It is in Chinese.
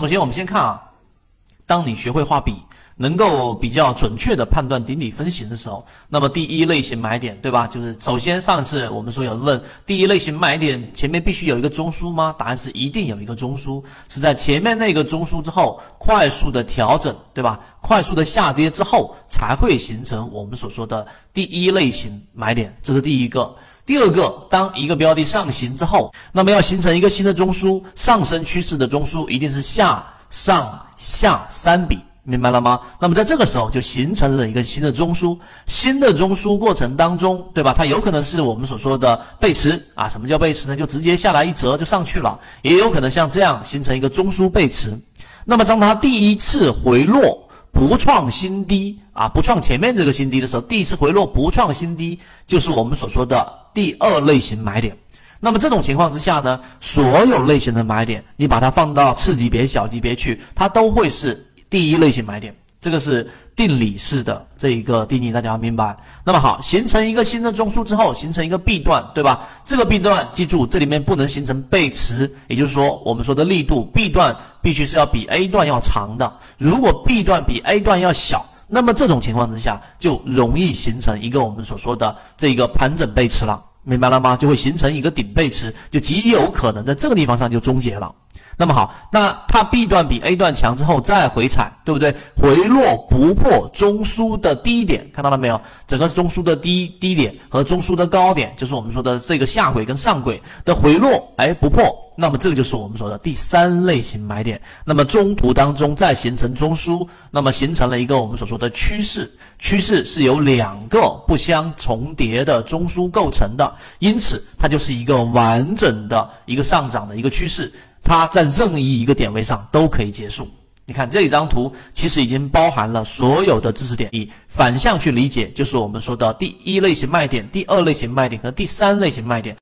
首先我们先看啊，当你学会画笔。能够比较准确的判断顶底分型的时候，那么第一类型买点，对吧？就是首先上次我们说有人问，第一类型买点前面必须有一个中枢吗？答案是一定有一个中枢，是在前面那个中枢之后快速的调整，对吧？快速的下跌之后才会形成我们所说的第一类型买点，这是第一个。第二个，当一个标的上行之后，那么要形成一个新的中枢，上升趋势的中枢一定是下上下三笔。明白了吗？那么在这个时候就形成了一个新的中枢，新的中枢过程当中，对吧？它有可能是我们所说的背驰啊。什么叫背驰呢？就直接下来一折就上去了，也有可能像这样形成一个中枢背驰。那么当它第一次回落不创新低啊，不创前面这个新低的时候，第一次回落不创新低，就是我们所说的第二类型买点。那么这种情况之下呢，所有类型的买点，你把它放到次级别、小级别去，它都会是。第一类型买点，这个是定理式的这一个定义，大家要明白。那么好，形成一个新的中枢之后，形成一个 B 段，对吧？这个 B 段，记住这里面不能形成背驰，也就是说，我们说的力度，B 段必须是要比 A 段要长的。如果 B 段比 A 段要小，那么这种情况之下就容易形成一个我们所说的这个盘整背驰了，明白了吗？就会形成一个顶背驰，就极有可能在这个地方上就终结了。那么好，那它 B 段比 A 段强之后再回踩，对不对？回落不破中枢的低点，看到了没有？整个中枢的低低点和中枢的高点，就是我们说的这个下轨跟上轨的回落，哎，不破，那么这个就是我们说的第三类型买点。那么中途当中再形成中枢，那么形成了一个我们所说的趋势，趋势是由两个不相重叠的中枢构成的，因此它就是一个完整的一个上涨的一个趋势。它在任意一个点位上都可以结束。你看这一张图，其实已经包含了所有的知识点。以反向去理解，就是我们说的第一类型卖点、第二类型卖点和第三类型卖点。